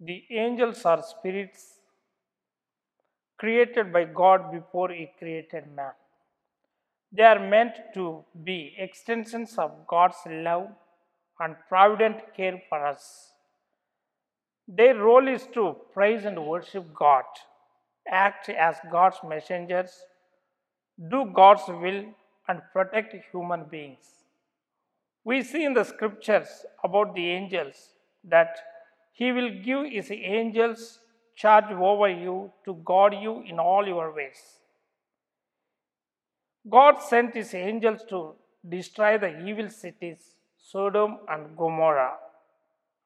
The angels are spirits created by God before He created man. They are meant to be extensions of God's love and provident care for us. Their role is to praise and worship God, act as God's messengers, do God's will, and protect human beings. We see in the scriptures about the angels that He will give His angels charge over you to guard you in all your ways. God sent His angels to destroy the evil cities, Sodom and Gomorrah,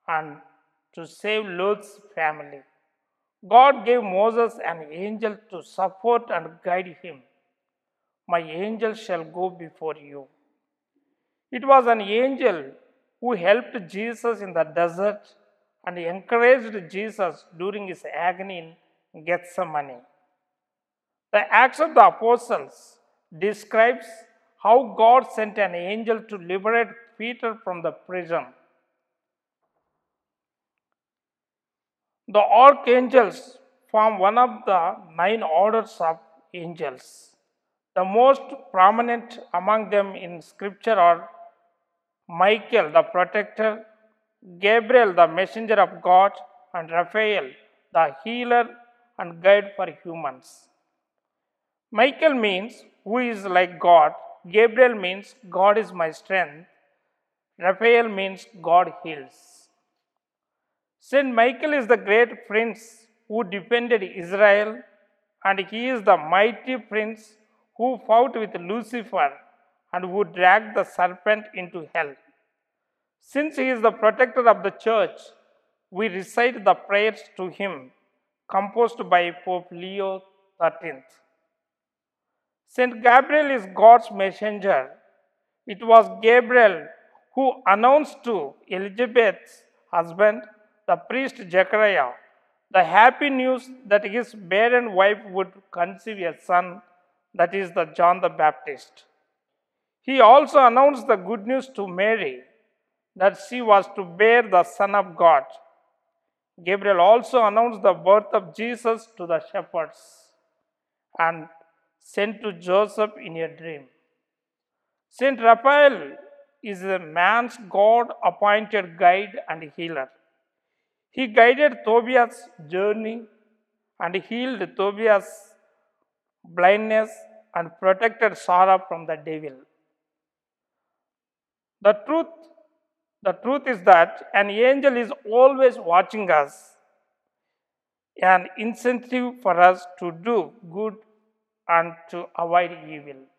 and to save Lot's family. God gave Moses an angel to support and guide him. My angel shall go before you. It was an angel who helped Jesus in the desert and encouraged Jesus during his agony in Gethsemane. The Acts of the Apostles describes how God sent an angel to liberate Peter from the prison. The archangels form one of the nine orders of angels. The most prominent among them in scripture are Michael, the protector, Gabriel, the messenger of God, and Raphael, the healer and guide for humans. Michael means who is like God. Gabriel means God is my strength. Raphael means God heals. Saint Michael is the great prince who defended Israel, and he is the mighty prince who fought with Lucifer and who dragged the serpent into hell. Since he is the protector of the church, we recite the prayers to him composed by Pope Leo XIII. Saint Gabriel is God's messenger. It was Gabriel who announced to Elizabeth's husband, the priest Zechariah, the happy news that his barren wife would conceive a son, that is the John the Baptist. He also announced the good news to Mary that she was to bear the Son of God. Gabriel also announced the birth of Jesus to the shepherds and sent to Joseph in a dream. Saint Raphael is a man's God appointed guide and healer. He guided Tobias' journey and healed Tobias' blindness and protected Sarah from the devil. The truth, the truth is that an angel is always watching us, an incentive for us to do good and to avoid evil.